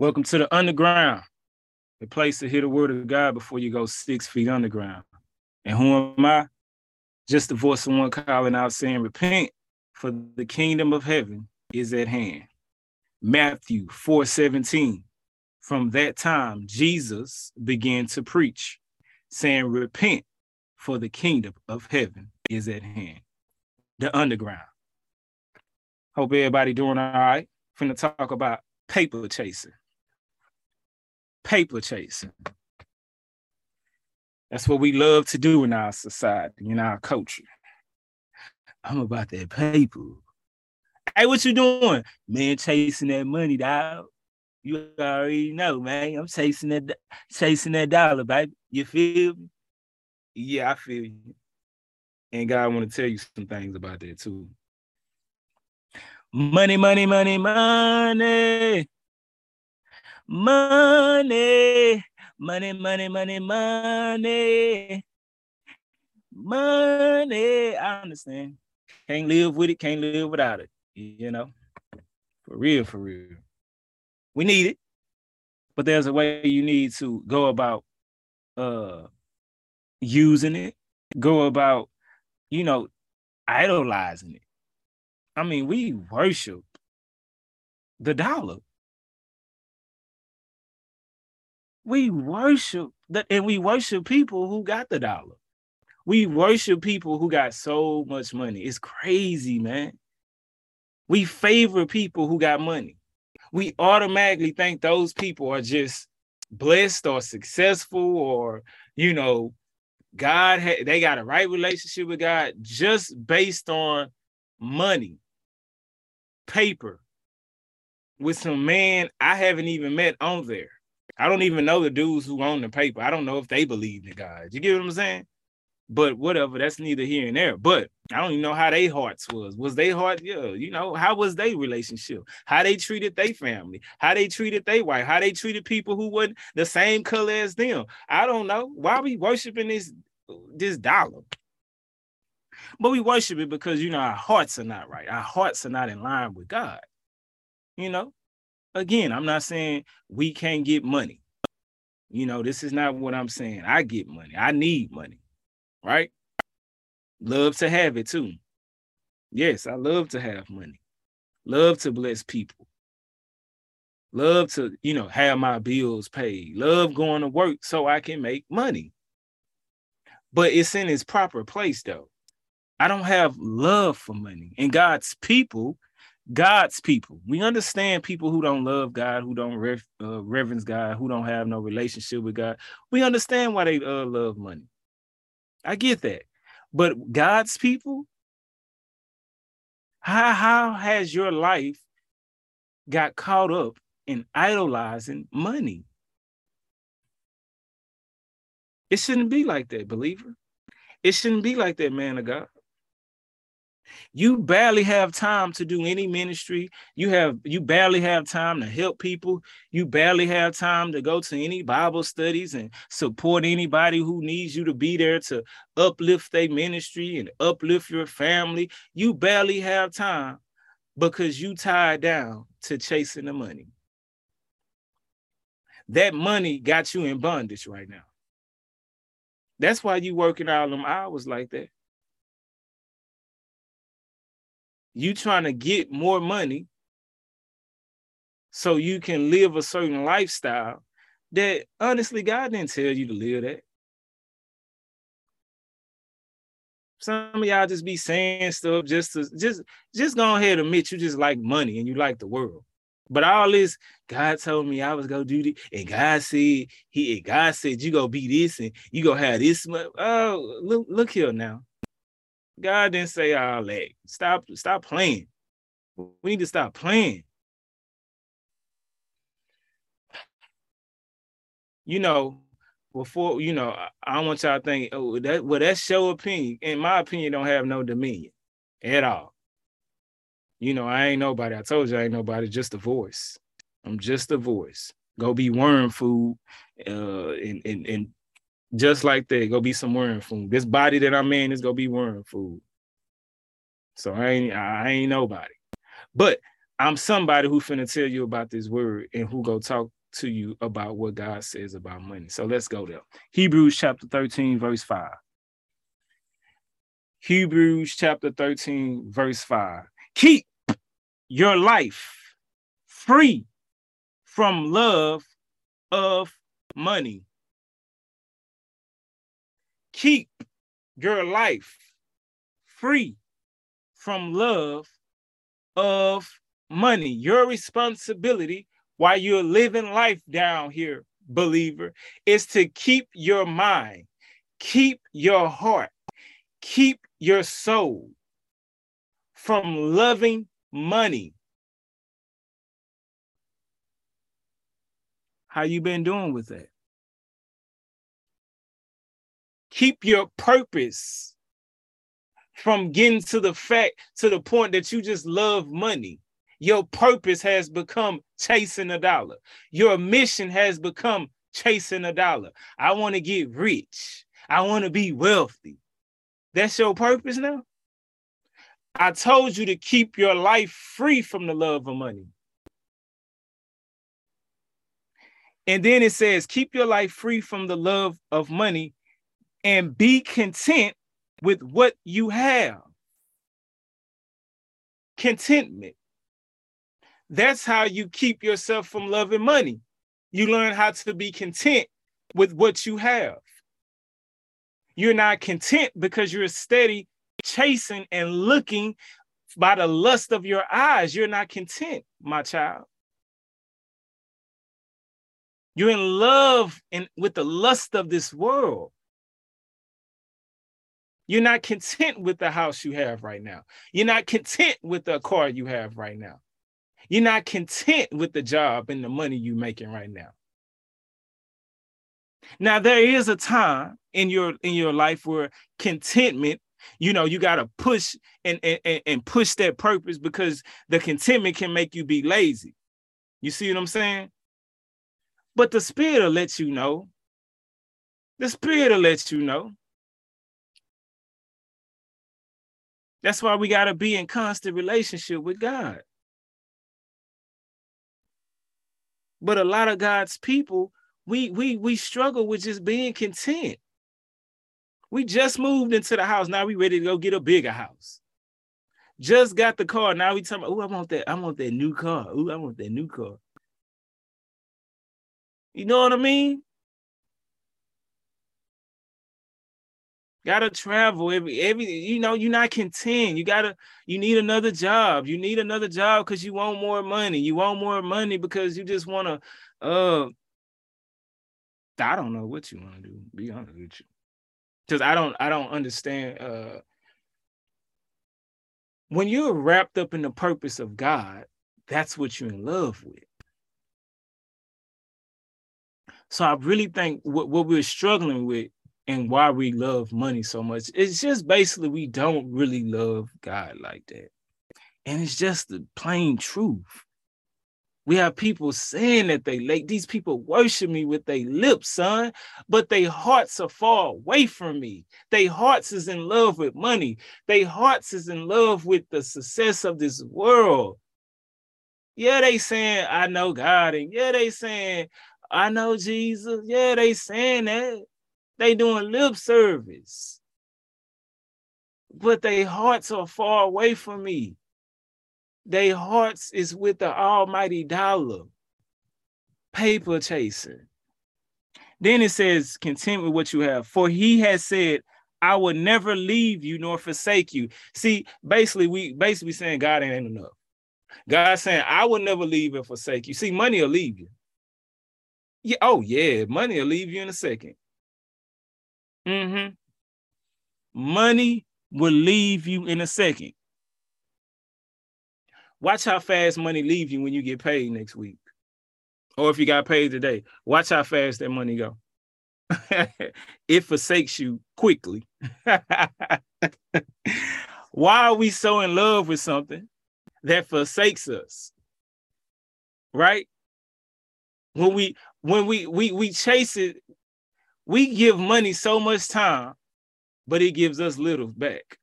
Welcome to the underground, the place to hear the word of God before you go six feet underground. And who am I? Just the voice of one calling out saying, Repent, for the kingdom of heaven is at hand. Matthew 4 17. From that time, Jesus began to preach, saying, Repent, for the kingdom of heaven is at hand. The underground. Hope everybody doing all right. Finna talk about paper chasing paper chasing. That's what we love to do in our society, in our culture. I'm about that paper. Hey, what you doing? Man, chasing that money, dog. You already know, man. I'm chasing that chasing that dollar, baby. You feel me? Yeah, I feel you. And God, want to tell you some things about that too. Money, money, money, money. Money, money, money, money, money, money. I understand. Can't live with it, can't live without it. You know, for real, for real. We need it, but there's a way you need to go about uh using it, go about, you know, idolizing it. I mean, we worship the dollar. We worship that and we worship people who got the dollar. We worship people who got so much money. It's crazy, man. We favor people who got money. We automatically think those people are just blessed or successful or, you know, God, ha- they got a right relationship with God just based on money, paper, with some man I haven't even met on there. I don't even know the dudes who own the paper. I don't know if they believe in God. You get what I'm saying? But whatever, that's neither here and there. But I don't even know how their hearts was. Was they heart? Yeah, you know, how was their relationship? How they treated their family? How they treated their wife? How they treated people who wasn't the same color as them? I don't know. Why we worshiping this this dollar? But we worship it because you know our hearts are not right. Our hearts are not in line with God. You know, again, I'm not saying we can't get money. You know, this is not what I'm saying. I get money. I need money, right? Love to have it too. Yes, I love to have money. Love to bless people. Love to, you know, have my bills paid. Love going to work so I can make money. But it's in its proper place though. I don't have love for money. And God's people God's people. We understand people who don't love God, who don't rev- uh, reverence God, who don't have no relationship with God. We understand why they uh, love money. I get that. But God's people, how, how has your life got caught up in idolizing money? It shouldn't be like that, believer. It shouldn't be like that, man of God. You barely have time to do any ministry. You have you barely have time to help people. You barely have time to go to any Bible studies and support anybody who needs you to be there to uplift their ministry and uplift your family. You barely have time because you tied down to chasing the money. That money got you in bondage right now. That's why you working all them hours like that. You trying to get more money so you can live a certain lifestyle that honestly God didn't tell you to live that. Some of y'all just be saying stuff just to just just go ahead and admit you just like money and you like the world. But all this, God told me I was gonna do this, and God said He and God said you gonna be this and you gonna have this. Oh, look, look here now. God didn't say all that. Stop, stop playing. We need to stop playing. You know, before you know, I want y'all to think, oh, that well, that's your opinion. In my opinion, don't have no dominion at all. You know, I ain't nobody. I told you I ain't nobody, just a voice. I'm just a voice. Go be worm food uh, and, and, and just like that, go be some worm food. This body that I'm in is gonna be worm food. So I ain't I ain't nobody. But I'm somebody who finna tell you about this word and who go talk to you about what God says about money. So let's go there. Hebrews chapter 13, verse 5. Hebrews chapter 13, verse 5. Keep your life free from love of money. Keep your life free from love of money. Your responsibility while you're living life down here, believer, is to keep your mind, keep your heart, keep your soul from loving money. How you been doing with that? Keep your purpose from getting to the fact to the point that you just love money. Your purpose has become chasing a dollar. Your mission has become chasing a dollar. I want to get rich. I want to be wealthy. That's your purpose now? I told you to keep your life free from the love of money. And then it says, keep your life free from the love of money and be content with what you have. Contentment. That's how you keep yourself from loving money. You learn how to be content with what you have. You're not content because you're steady chasing and looking by the lust of your eyes. You're not content, my child. You're in love and with the lust of this world. You're not content with the house you have right now. You're not content with the car you have right now. You're not content with the job and the money you're making right now. Now there is a time in your in your life where contentment, you know, you got to push and, and and push that purpose because the contentment can make you be lazy. You see what I'm saying? But the spirit will let you know. The spirit will let you know. That's why we got to be in constant relationship with God. But a lot of God's people, we we we struggle with just being content. We just moved into the house. Now we ready to go get a bigger house. Just got the car. Now we talking about, oh, I want that, I want that new car. Oh, I want that new car. You know what I mean? Gotta travel every every you know, you're not content. You gotta you need another job. You need another job because you want more money. You want more money because you just wanna uh I don't know what you want to do, be honest with you. Because I don't I don't understand uh when you're wrapped up in the purpose of God, that's what you're in love with. So I really think what, what we're struggling with and why we love money so much. It's just basically we don't really love God like that. And it's just the plain truth. We have people saying that they like these people worship me with their lips, son, but their hearts are far away from me. Their hearts is in love with money. Their hearts is in love with the success of this world. Yeah, they saying I know God, and yeah, they saying I know Jesus. Yeah, they saying that. They doing lip service. But their hearts are far away from me. Their hearts is with the almighty dollar. Paper chasing. Then it says, content with what you have. For he has said, I will never leave you nor forsake you. See, basically, we basically saying God ain't enough. God saying, I will never leave and forsake you. See, money will leave you. Yeah, oh yeah, money will leave you in a second. Mm-hmm. Money will leave you in a second. Watch how fast money leave you when you get paid next week. Or if you got paid today, watch how fast that money go. it forsakes you quickly. Why are we so in love with something that forsakes us? Right? When we when we we we chase it we give money so much time, but it gives us little back.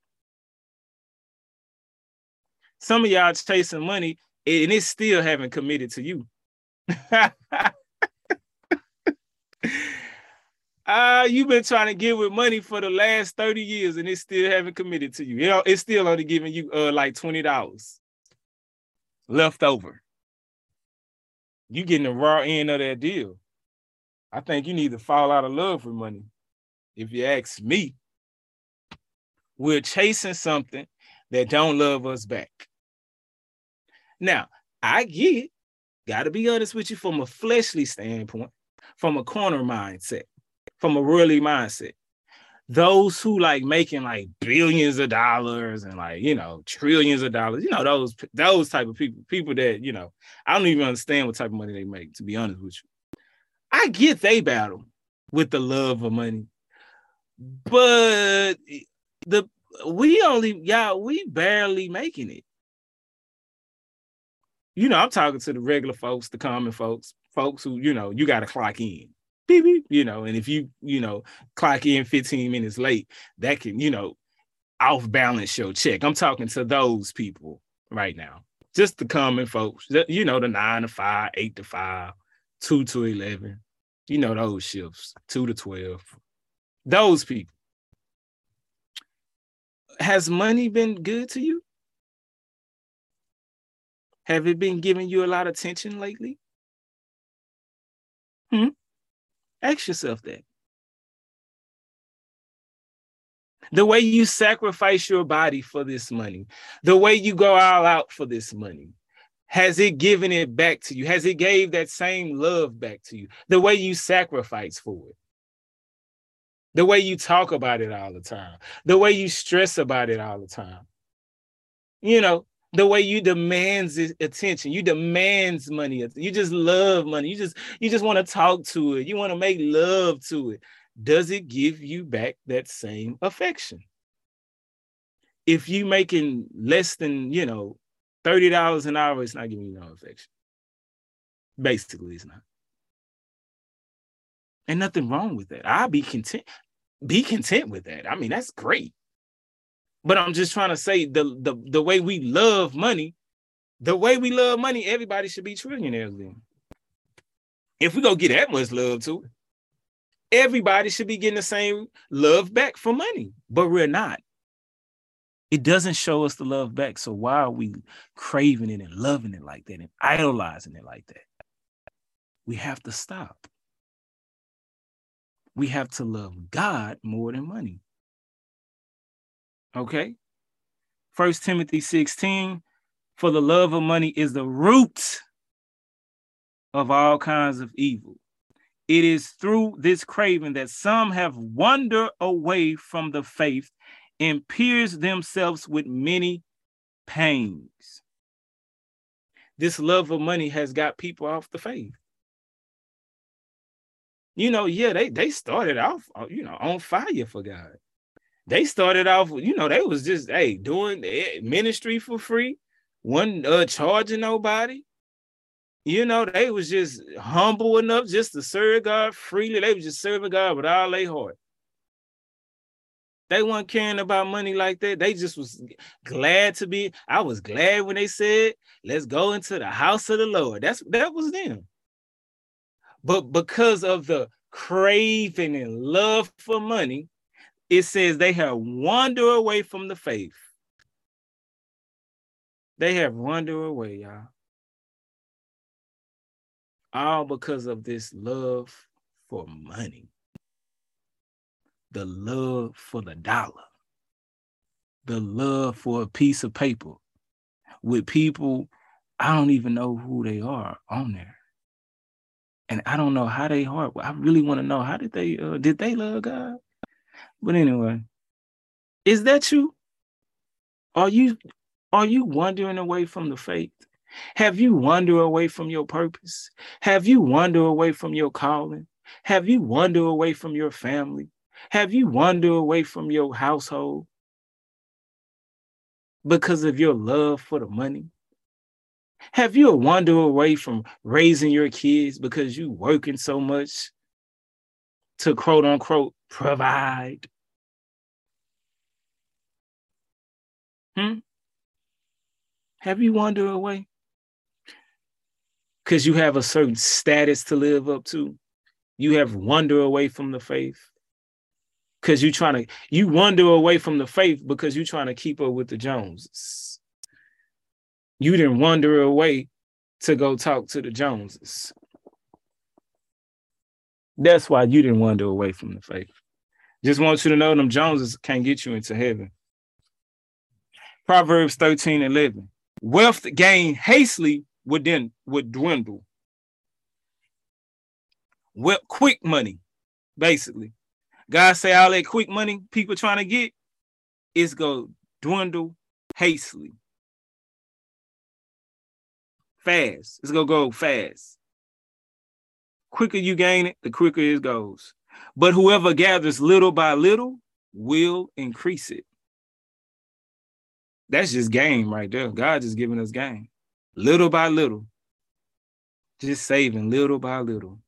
Some of y'all chasing money and it still haven't committed to you. Uh, you've been trying to get with money for the last 30 years and it still haven't committed to you. You know, it's still only giving you uh like $20 left over. You getting the raw end of that deal. I think you need to fall out of love with money. If you ask me, we're chasing something that don't love us back. Now, I get, gotta be honest with you from a fleshly standpoint, from a corner mindset from a worldly mindset. Those who like making like billions of dollars and like you know trillions of dollars, you know those those type of people, people that you know I don't even understand what type of money they make. To be honest with you, I get they battle with the love of money, but the we only yeah we barely making it. You know, I'm talking to the regular folks, the common folks, folks who you know you got to clock in beep, beep, you know, and if you, you know, clock in 15 minutes late, that can, you know, off balance your check. I'm talking to those people right now. Just the common folks, you know, the nine to five, eight to five, two to 11, you know, those shifts, two to 12, those people. Has money been good to you? Have it been giving you a lot of attention lately? Hmm? Ask yourself that. The way you sacrifice your body for this money, the way you go all out for this money, has it given it back to you? Has it gave that same love back to you? The way you sacrifice for it, the way you talk about it all the time, the way you stress about it all the time. You know, the way you demands attention. You demands money. You just love money. You just you just want to talk to it. You want to make love to it. Does it give you back that same affection? If you making less than you know $30 an hour it's not giving you no affection. Basically it's not. And nothing wrong with that. I'll be content be content with that. I mean that's great. But I'm just trying to say the the the way we love money, the way we love money, everybody should be trillionaires then. If we go get that much love to it, everybody should be getting the same love back for money, but we're not. It doesn't show us the love back. So why are we craving it and loving it like that and idolizing it like that? We have to stop. We have to love God more than money. Okay. First Timothy 16, for the love of money is the root of all kinds of evil. It is through this craving that some have wandered away from the faith and pierced themselves with many pains. This love of money has got people off the faith. You know, yeah, they they started off, uh, you know, on fire for God they started off, you know, they was just hey doing ministry for free, one uh charging nobody. You know, they was just humble enough just to serve God freely. They was just serving God with all their heart. They weren't caring about money like that. They just was glad to be. I was glad when they said, "Let's go into the house of the Lord." That's that was them. But because of the craving and love for money, it says they have wandered away from the faith. They have wandered away, y'all. All because of this love for money, the love for the dollar, the love for a piece of paper with people I don't even know who they are on there. And I don't know how they heart. I really want to know how did they uh, did they love God? But anyway, is that you? Are you are you wandering away from the faith? Have you wandered away from your purpose? Have you wandered away from your calling? Have you wandered away from your family? Have you wandered away from your household because of your love for the money? Have you wandered away from raising your kids because you working so much to quote unquote provide. Hmm? Have you wandered away? because you have a certain status to live up to. You have wandered away from the faith because you're trying to you wander away from the faith because you're trying to keep up with the Joneses. You didn't wander away to go talk to the Joneses. That's why you didn't wander away from the faith. Just want you to know them Joneses can't get you into heaven. Proverbs 13, 11. Wealth gained hastily would then would dwindle. Well, quick money, basically. God say all that quick money people trying to get is go dwindle hastily. Fast. It's gonna go fast. Quicker you gain it, the quicker it goes. But whoever gathers little by little will increase it. That's just game right there. God just giving us game. Little by little. Just saving little by little.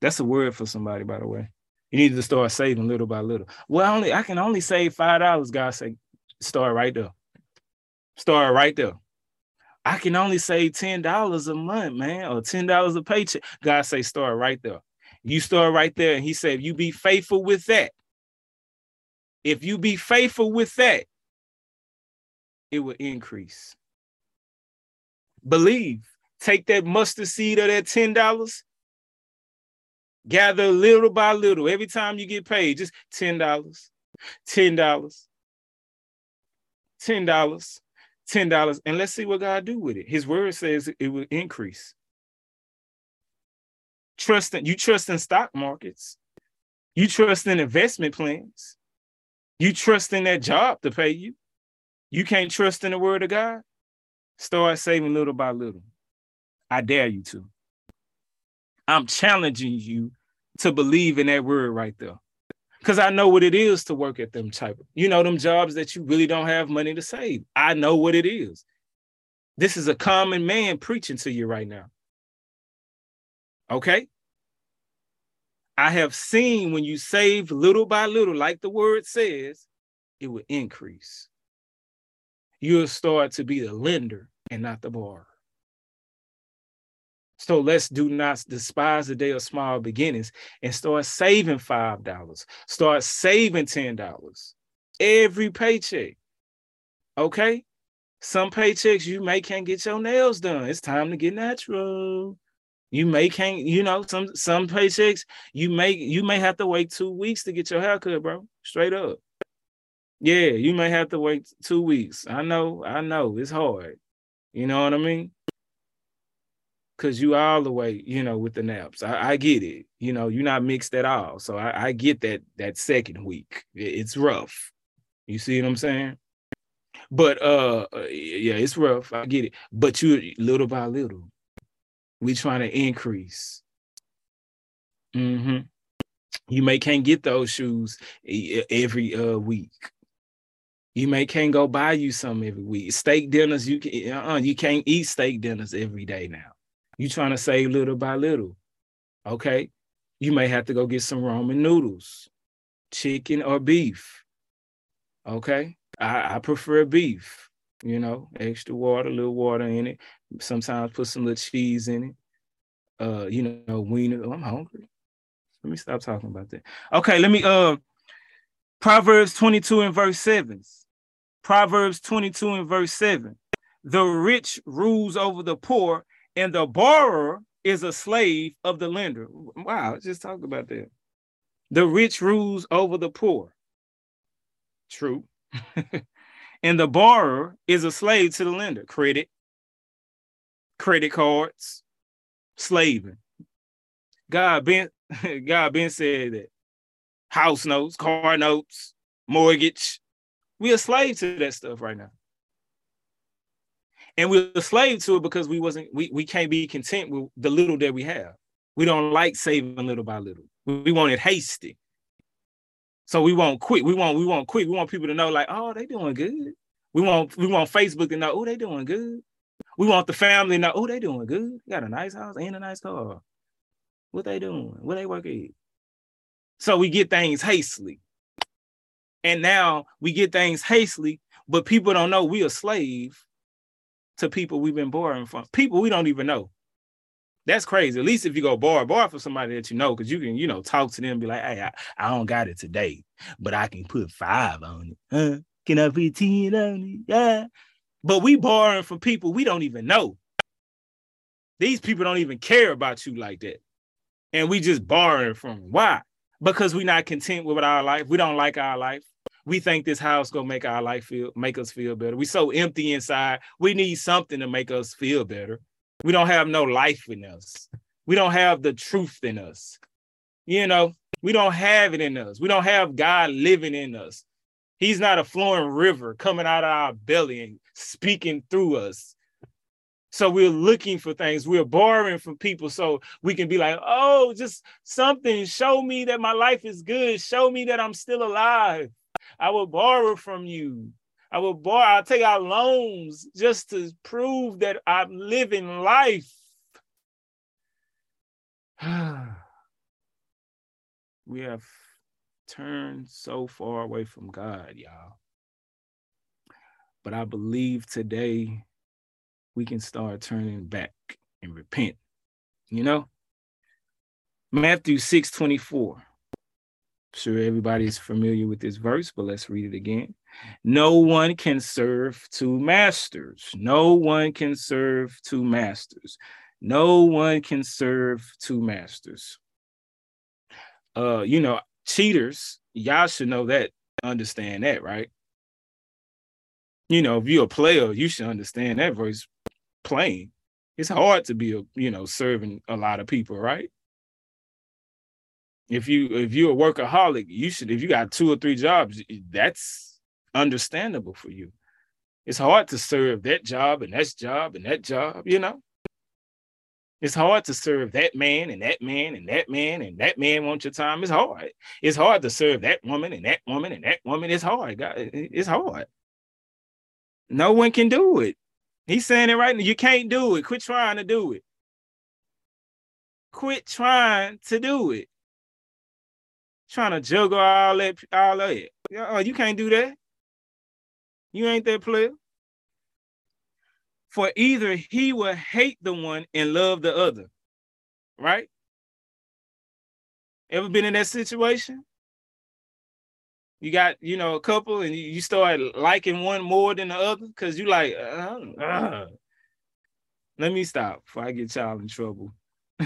That's a word for somebody, by the way. You need to start saving little by little. Well, only I can only save five dollars. God say, start right there. Start right there. I can only save ten dollars a month, man, or ten dollars a paycheck. God say, start right there. You start right there, and He said, you be faithful with that, if you be faithful with that, it will increase. Believe. Take that mustard seed of that ten dollars Gather little by little. Every time you get paid, just $10, $10, $10, $10. And let's see what God do with it. His word says it will increase. Trust in, you trust in stock markets. You trust in investment plans. You trust in that job to pay you. You can't trust in the word of God. Start saving little by little. I dare you to. I'm challenging you to believe in that word right there. Cause I know what it is to work at them type you know, them jobs that you really don't have money to save. I know what it is. This is a common man preaching to you right now. Okay. I have seen when you save little by little, like the word says, it will increase. You'll start to be the lender and not the borrower. So let's do not despise the day of small beginnings and start saving $5. Start saving $10 every paycheck. Okay? Some paychecks you may can't get your nails done. It's time to get natural. You may can't, you know, some some paychecks you may you may have to wait two weeks to get your haircut, bro. Straight up. Yeah, you may have to wait two weeks. I know, I know, it's hard. You know what I mean? Because you all the way, you know, with the naps. I, I, get it. You know, you're not mixed at all. So I, I get that that second week. It's rough. You see what I'm saying? But uh, uh yeah, it's rough. I get it. But you little by little, we trying to increase. Mm-hmm. You may can't get those shoes every uh week. You may can't go buy you some every week. Steak dinners, you can uh-uh, you can't eat steak dinners every day now. You trying to save little by little. Okay. You may have to go get some ramen noodles, chicken or beef. Okay. I, I prefer beef, you know, extra water, little water in it. Sometimes put some little cheese in it. Uh, you know, wiener. Oh, I'm hungry. Let me stop talking about that. Okay, let me uh Proverbs 22 and verse 7. Proverbs 22 and verse 7. The rich rules over the poor and the borrower is a slave of the lender. Wow, just talk about that. The rich rules over the poor. True. and the borrower is a slave to the lender. Credit, credit cards, slaving. God been God been said that house notes, car notes, mortgage. We a slave to that stuff right now and we're a slave to it because we wasn't we, we can't be content with the little that we have. We don't like saving little by little. We want it hasty. So we won't quit we want we won't quit we want people to know like oh they doing good. We want we want facebook to know oh they doing good. We want the family to know oh they doing good. Got a nice house and a nice car. What they doing? What they working? So we get things hastily. And now we get things hastily but people don't know we're a slave to people we've been borrowing from, people we don't even know. That's crazy. At least if you go borrow, borrow for somebody that you know, because you can, you know, talk to them and be like, hey, I, I don't got it today, but I can put five on it. Huh? Can I put 10 on it? Yeah. But we borrowing from people we don't even know. These people don't even care about you like that. And we just borrowing from them. Why? Because we're not content with our life. We don't like our life. We think this house gonna make our life feel make us feel better. We so empty inside. We need something to make us feel better. We don't have no life in us. We don't have the truth in us. You know, we don't have it in us. We don't have God living in us. He's not a flowing river coming out of our belly and speaking through us. So we're looking for things. We're borrowing from people so we can be like, oh, just something. Show me that my life is good. Show me that I'm still alive. I will borrow from you. I will borrow, I'll take out loans just to prove that I'm living life. we have turned so far away from God, y'all. But I believe today we can start turning back and repent. You know? Matthew 6 24 sure everybody's familiar with this verse, but let's read it again. No one can serve two masters. No one can serve two masters. No one can serve two masters. Uh, you know, cheaters, y'all should know that, understand that, right? You know, if you're a player, you should understand that verse plain. It's hard to be a, you know, serving a lot of people, right? If you if you're a workaholic, you should if you got two or three jobs, that's understandable for you. It's hard to serve that job and that job and that job, you know. It's hard to serve that man and that man and that man and that man wants your time. It's hard. It's hard to serve that woman and that woman and that woman. It's hard. It's hard. No one can do it. He's saying it right now. You can't do it. Quit trying to do it. Quit trying to do it trying to juggle all that, all that. Oh, you can't do that. You ain't that player. For either he will hate the one and love the other, right? Ever been in that situation? You got, you know, a couple and you start liking one more than the other because you like, uh, uh. let me stop before I get y'all in trouble.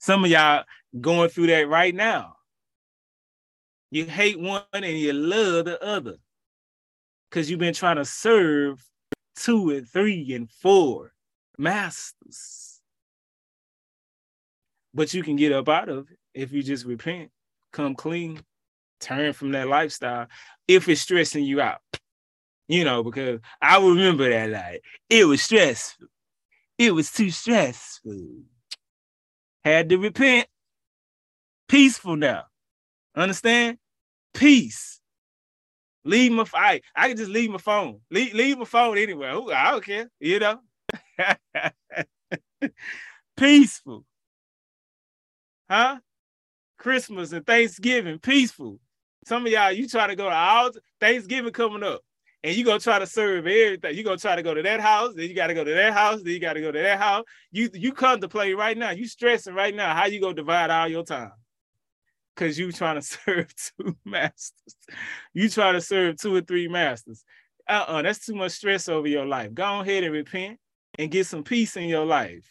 Some of y'all going through that right now. You hate one and you love the other because you've been trying to serve two and three and four masters. But you can get up out of it if you just repent, come clean, turn from that lifestyle if it's stressing you out. You know, because I remember that like it was stressful. It was too stressful. Had to repent. Peaceful now. Understand? Peace. Leave my I, I can just leave my phone. Leave, leave my phone anywhere. I don't care, you know. peaceful. Huh? Christmas and Thanksgiving, peaceful. Some of y'all, you try to go to all Thanksgiving coming up, and you gonna try to serve everything. You gonna try to go to that house, then you gotta go to that house, then you gotta go to that house. You you contemplate right now. You stressing right now. How you gonna divide all your time? Because you trying to serve two masters. You try to serve two or three masters. Uh-uh, that's too much stress over your life. Go ahead and repent and get some peace in your life.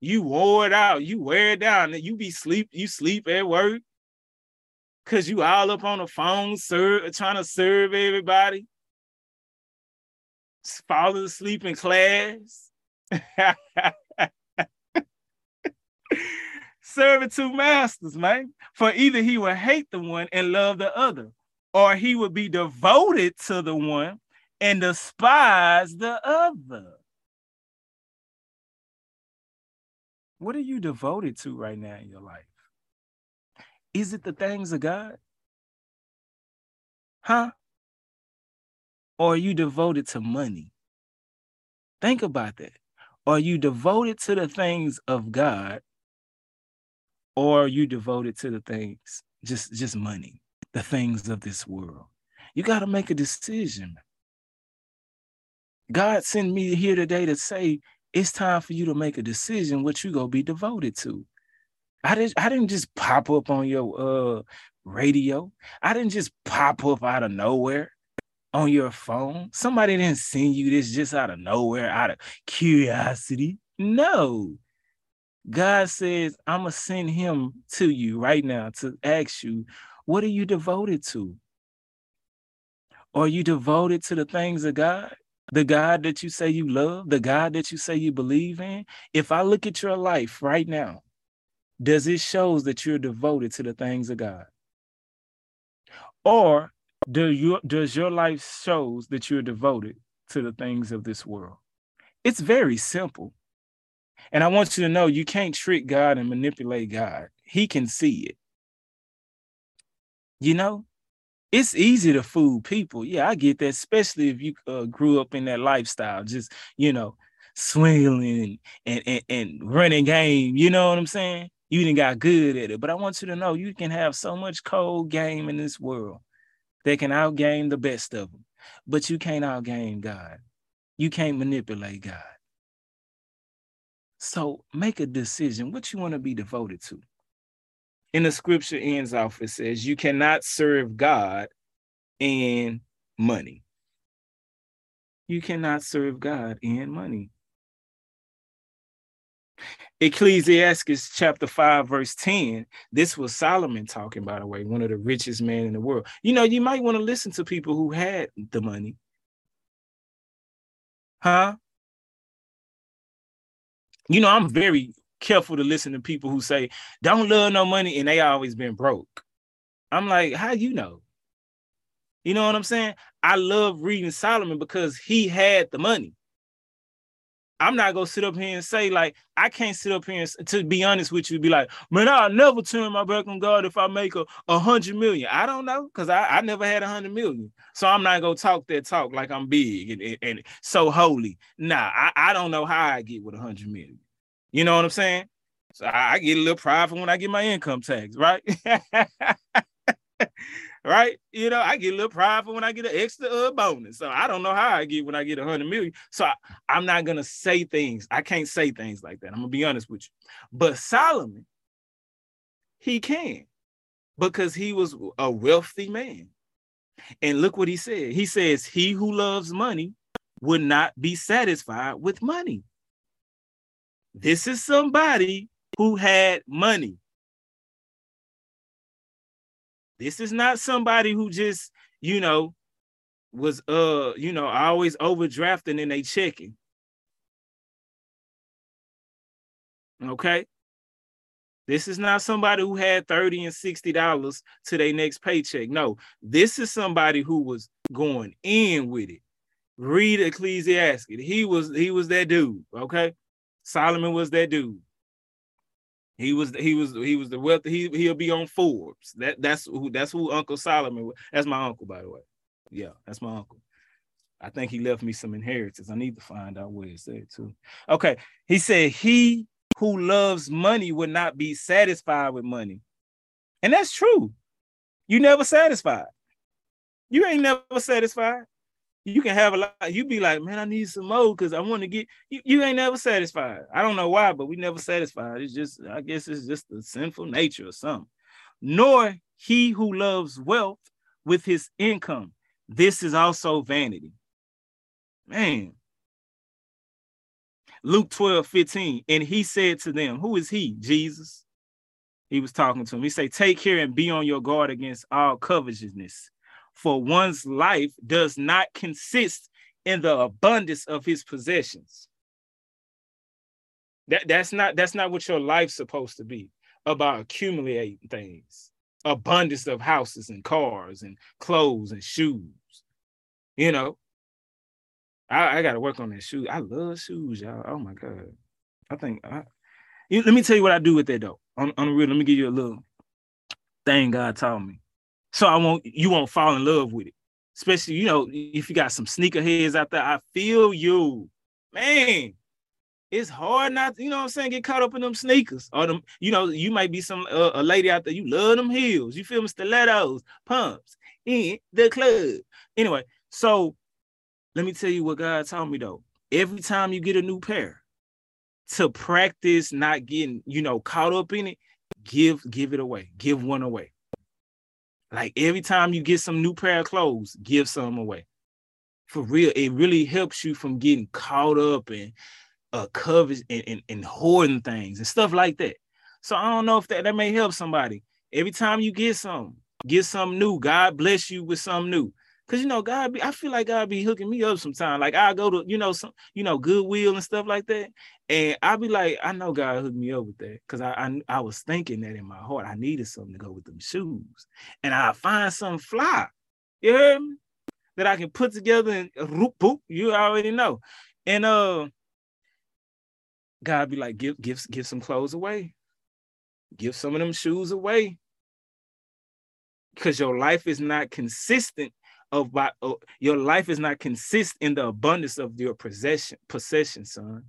You wore it out, you wear it down, you be sleep, you sleep at work because you all up on the phone serve, trying to serve everybody. Falling asleep in class. serving two masters, man. For either he would hate the one and love the other, or he would be devoted to the one and despise the other. What are you devoted to right now in your life? Is it the things of God? Huh? Or are you devoted to money? Think about that. Are you devoted to the things of God or you devoted to the things just just money the things of this world you got to make a decision god sent me here today to say it's time for you to make a decision what you gonna be devoted to. I didn't I didn't just pop up on your uh radio. I didn't just pop up out of nowhere on your phone. Somebody didn't send you this just out of nowhere, out of curiosity. No. God says, I'm going to send him to you right now to ask you, what are you devoted to? Are you devoted to the things of God? The God that you say you love, the God that you say you believe in? If I look at your life right now, does it shows that you're devoted to the things of God? Or do you does your life shows that you're devoted to the things of this world? It's very simple. And I want you to know you can't trick God and manipulate God. He can see it. You know, it's easy to fool people. Yeah, I get that, especially if you uh, grew up in that lifestyle, just, you know, swinging and, and, and running game. You know what I'm saying? You didn't got good at it. But I want you to know you can have so much cold game in this world that can outgame the best of them. But you can't outgame God. You can't manipulate God. So make a decision what you want to be devoted to. In the scripture ends off, it says, You cannot serve God and money. You cannot serve God and money. Ecclesiastes chapter 5, verse 10. This was Solomon talking, by the way, one of the richest men in the world. You know, you might want to listen to people who had the money. Huh? You know, I'm very careful to listen to people who say, don't love no money, and they always been broke. I'm like, how you know? You know what I'm saying? I love reading Solomon because he had the money. I'm not gonna sit up here and say like I can't sit up here and to be honest with you, be like, man, I'll never turn my back on God if I make a, a hundred million. I don't know because I, I never had a hundred million, so I'm not gonna talk that talk like I'm big and, and, and so holy. Nah, I, I don't know how I get with a hundred million. You know what I'm saying? So I, I get a little prideful when I get my income tax, right? right? You know, I get a little prideful when I get an extra uh, bonus. So I don't know how I get when I get a hundred million. So I, I'm not gonna say things. I can't say things like that. I'm gonna be honest with you. But Solomon, he can because he was a wealthy man. And look what he said. He says, He who loves money would not be satisfied with money. This is somebody who had money. This is not somebody who just, you know, was uh, you know, always overdrafting in a checking. Okay. This is not somebody who had 30 and 60 dollars to their next paycheck. No, this is somebody who was going in with it. Read Ecclesiastes. He was he was that dude. Okay. Solomon was that dude. He was he was he was the wealth. He he'll be on Forbes. That that's who that's who Uncle Solomon. Was. That's my uncle, by the way. Yeah, that's my uncle. I think he left me some inheritance. I need to find out where it said too. Okay, he said he who loves money would not be satisfied with money, and that's true. You never satisfied. You ain't never satisfied. You can have a lot. You be like, man, I need some more because I want to get. You, you ain't never satisfied. I don't know why, but we never satisfied. It's just, I guess, it's just the sinful nature or something. Nor he who loves wealth with his income. This is also vanity. Man. Luke 12, 15. And he said to them, Who is he? Jesus. He was talking to him. He said, Take care and be on your guard against all covetousness for one's life does not consist in the abundance of his possessions. That, that's not that's not what your life's supposed to be about accumulating things. Abundance of houses and cars and clothes and shoes you know? I, I gotta work on that shoe. I love shoes y'all. Oh my god. I think I, you, let me tell you what i do with that though. On, on the real let me give you a little thing god taught me so I won't you won't fall in love with it. Especially, you know, if you got some sneakerheads out there, I feel you. Man, it's hard not you know what I'm saying, get caught up in them sneakers. Or them, you know, you might be some uh, a lady out there, you love them heels, you feel me, stilettos, pumps in the club. Anyway, so let me tell you what God told me though. Every time you get a new pair, to practice not getting, you know, caught up in it, give give it away. Give one away. Like every time you get some new pair of clothes, give some away. For real, it really helps you from getting caught up in uh covers and, and, and hoarding things and stuff like that. So I don't know if that, that may help somebody. Every time you get some, get something new. God bless you with something new. Cause you know, God be, I feel like God be hooking me up sometimes. Like I go to, you know, some, you know, goodwill and stuff like that. And I'll be like, I know God hooked me up with that. Cause I, I I was thinking that in my heart. I needed something to go with them shoes. And I find some fly. You heard me? That I can put together and roop boop. You already know. And uh God be like, give give give some clothes away. Give some of them shoes away. Because your life is not consistent of by uh, your life is not consist in the abundance of your possession, possession, son,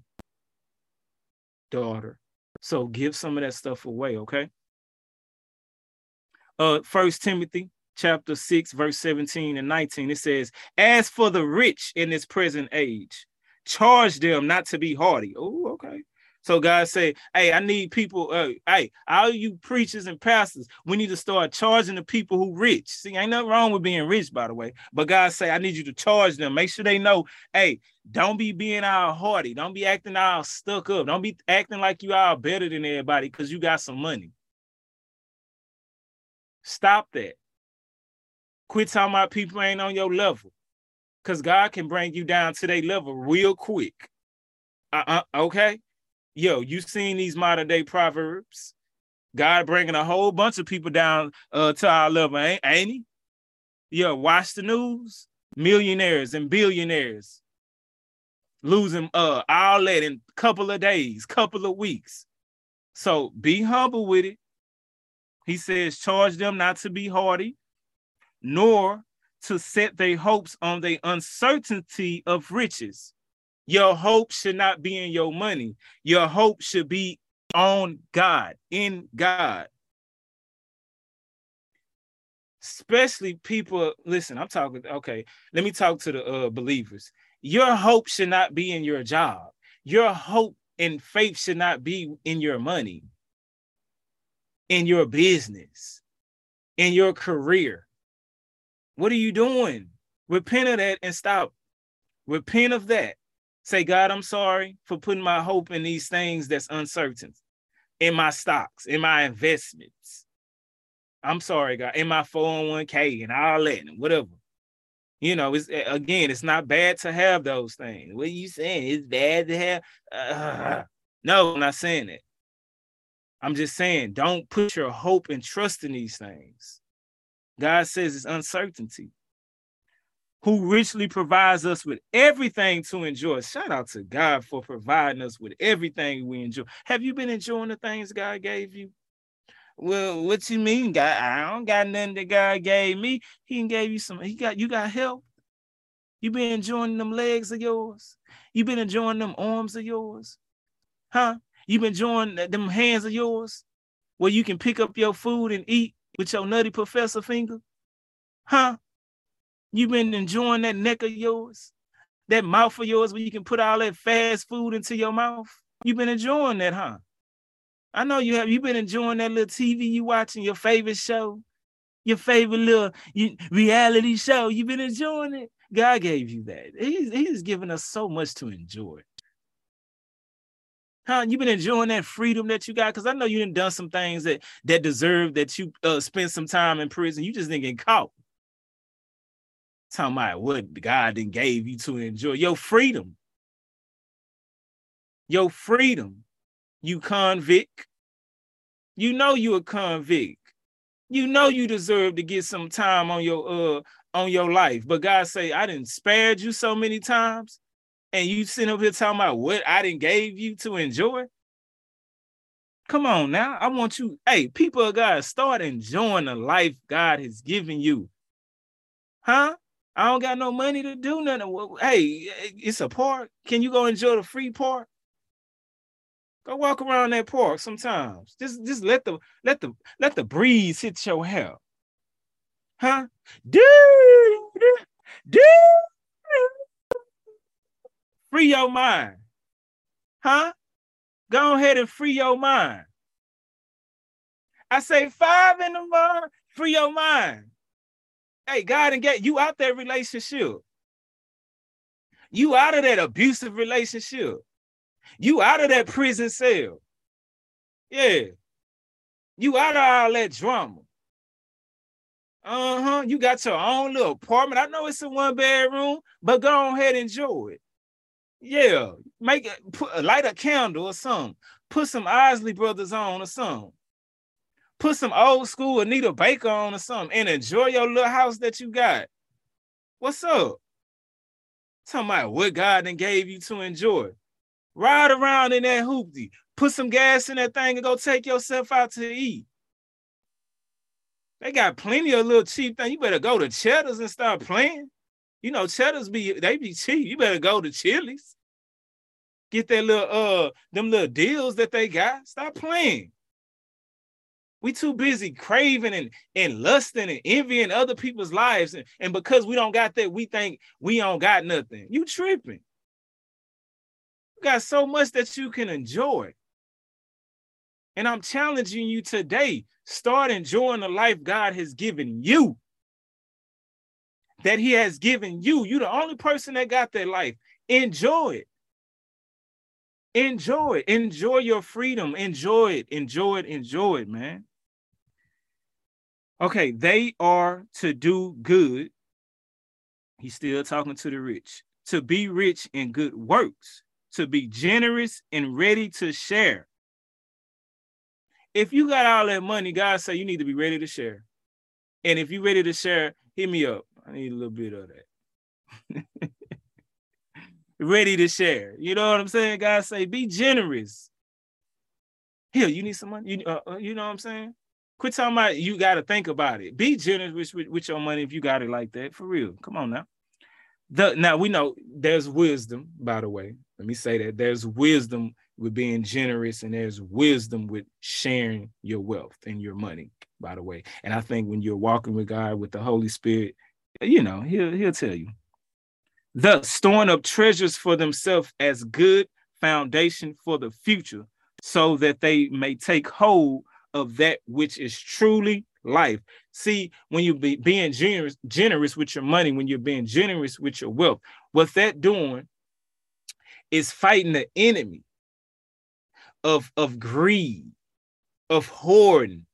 daughter. So give some of that stuff away, okay? Uh first Timothy chapter 6, verse 17 and 19. It says, As for the rich in this present age, charge them not to be haughty. Oh, okay. So God say, hey, I need people, uh, hey, all you preachers and pastors, we need to start charging the people who rich. See, ain't nothing wrong with being rich, by the way. But God say, I need you to charge them. Make sure they know, hey, don't be being all haughty. Don't be acting all stuck up. Don't be acting like you are better than everybody because you got some money. Stop that. Quit talking about people ain't on your level. Because God can bring you down to their level real quick. Uh-uh, okay? Yo, you seen these modern day proverbs? God bringing a whole bunch of people down uh, to our level, ain't, ain't he? Yo, watch the news. Millionaires and billionaires losing uh all that in a couple of days, couple of weeks. So be humble with it. He says, charge them not to be haughty, nor to set their hopes on the uncertainty of riches. Your hope should not be in your money. Your hope should be on God, in God. Especially people, listen, I'm talking, okay, let me talk to the uh, believers. Your hope should not be in your job. Your hope and faith should not be in your money, in your business, in your career. What are you doing? Repent of that and stop. Repent of that Say, God, I'm sorry for putting my hope in these things that's uncertain, in my stocks, in my investments. I'm sorry, God, in my 401k and all that and whatever. You know, it's again, it's not bad to have those things. What are you saying? It's bad to have. Uh, no, I'm not saying that. I'm just saying, don't put your hope and trust in these things. God says it's uncertainty who richly provides us with everything to enjoy. Shout out to God for providing us with everything we enjoy. Have you been enjoying the things God gave you? Well, what you mean, God? I don't got nothing that God gave me. He gave you some. He got you got help. You been enjoying them legs of yours. You been enjoying them arms of yours, huh? You been enjoying them hands of yours, where you can pick up your food and eat with your nutty professor finger, huh? You've been enjoying that neck of yours, that mouth of yours where you can put all that fast food into your mouth. You've been enjoying that, huh? I know you have. You've been enjoying that little TV you watching, your favorite show, your favorite little reality show. You've been enjoying it. God gave you that. He's, he's given us so much to enjoy. Huh? You've been enjoying that freedom that you got because I know you done done some things that that deserve that you uh, spent some time in prison. You just didn't get caught talking about what God then gave you to enjoy your freedom. Your freedom. You convict. You know you a convict. You know you deserve to get some time on your uh on your life. But God say, I didn't spared you so many times. And you sitting up here talking about what I didn't gave you to enjoy. Come on now. I want you, hey, people of God, start enjoying the life God has given you. Huh? I don't got no money to do nothing. Hey, it's a park. Can you go enjoy the free park? Go walk around that park sometimes. Just just let the let the let the breeze hit your hair. Huh? Dude, dude. Free your mind. Huh? Go ahead and free your mind. I say five in the morning, free your mind. Hey, God and get you out that relationship. You out of that abusive relationship. You out of that prison cell. Yeah. You out of all that drama. Uh-huh. You got your own little apartment. I know it's a one bedroom, but go ahead and enjoy it. Yeah. Make it put light a candle or something. Put some Isley Brothers on or something. Put some old school Anita Baker on or something and enjoy your little house that you got. What's up? Talking about what God then gave you to enjoy. Ride around in that hoopty. Put some gas in that thing and go take yourself out to eat. They got plenty of little cheap things. You better go to Cheddar's and start playing. You know, Cheddar's be they be cheap. You better go to Chili's. Get that little uh them little deals that they got. Stop playing. We too busy craving and, and lusting and envying other people's lives. And, and because we don't got that, we think we don't got nothing. You tripping. You got so much that you can enjoy. And I'm challenging you today Start enjoying the life God has given you. That He has given you. You're the only person that got that life. Enjoy it. Enjoy it. Enjoy your freedom. Enjoy it. Enjoy it. Enjoy it, man. Okay, they are to do good. He's still talking to the rich. To be rich in good works, to be generous and ready to share if you got all that money, God say you need to be ready to share. And if you're ready to share, hit me up. I need a little bit of that. ready to share. You know what I'm saying? God say, be generous. Here, you need some money. You, uh, uh, you know what I'm saying? Quit talking about you got to think about it. Be generous with, with your money if you got it like that. For real. Come on now. The, now we know there's wisdom, by the way. Let me say that there's wisdom with being generous and there's wisdom with sharing your wealth and your money by the way and i think when you're walking with god with the holy spirit you know he'll he'll tell you thus storing up treasures for themselves as good foundation for the future so that they may take hold of that which is truly life see when you be being generous generous with your money when you're being generous with your wealth what that doing is fighting the enemy of, of greed, of hoarding,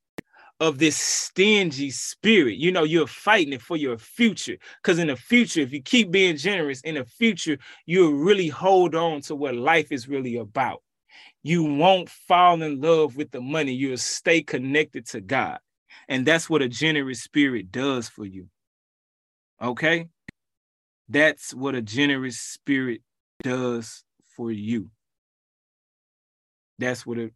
of this stingy spirit. You know, you're fighting it for your future. Because in the future, if you keep being generous, in the future, you'll really hold on to what life is really about. You won't fall in love with the money. You'll stay connected to God. And that's what a generous spirit does for you. Okay? That's what a generous spirit does for you. That's what it.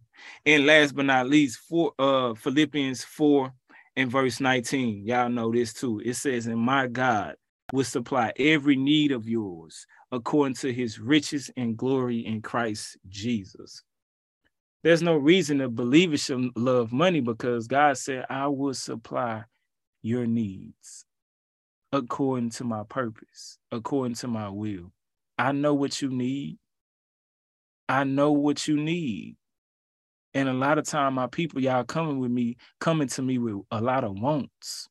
And last but not least, for uh Philippians 4 and verse 19. Y'all know this too. It says, And my God will supply every need of yours according to his riches and glory in Christ Jesus. There's no reason to believe it should love money because God said, I will supply your needs according to my purpose, according to my will. I know what you need. I know what you need. And a lot of time my people, y'all coming with me, coming to me with a lot of wants.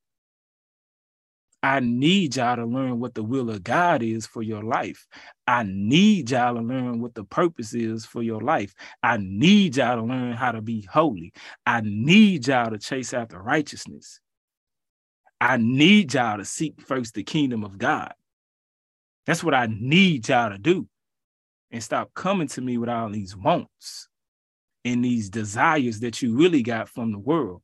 I need y'all to learn what the will of God is for your life. I need y'all to learn what the purpose is for your life. I need y'all to learn how to be holy. I need y'all to chase after righteousness. I need y'all to seek first the kingdom of God. That's what I need y'all to do and stop coming to me with all these wants and these desires that you really got from the world.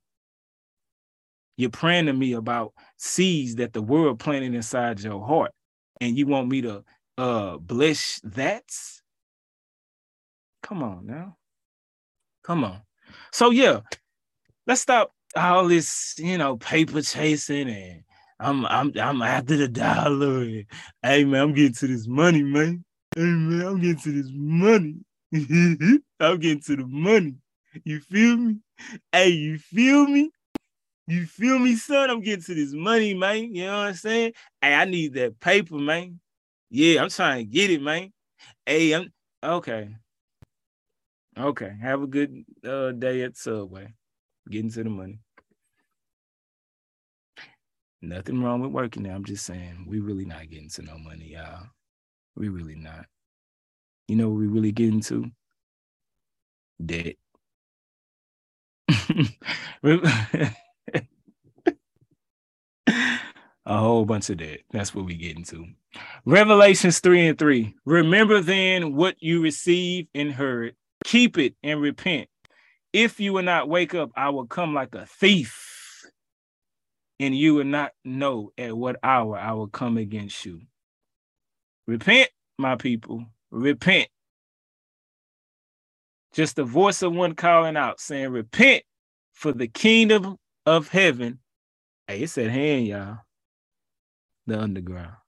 You're praying to me about seeds that the world planted inside your heart, and you want me to uh bless that? Come on now. Come on. So yeah, let's stop all this, you know, paper chasing and I'm I'm I'm after the dollar. And, hey man, I'm getting to this money, man. Hey man, I'm getting to this money. I'm getting to the money. You feel me? Hey, you feel me? You feel me, son? I'm getting to this money, man. You know what I'm saying? Hey, I need that paper, man. Yeah, I'm trying to get it, man. Hey, I'm okay. Okay. Have a good uh, day at Subway. Getting to the money. Nothing wrong with working there. I'm just saying we really not getting to no money, y'all. We really not. You know we really getting to? Debt. a whole bunch of that. That's what we get into. Revelations 3 and 3. Remember then what you received and heard, keep it and repent. If you will not wake up, I will come like a thief, and you will not know at what hour I will come against you. Repent, my people, repent. Just the voice of one calling out, saying, Repent, for the kingdom of heaven. Hey, it's at hand, y'all the underground.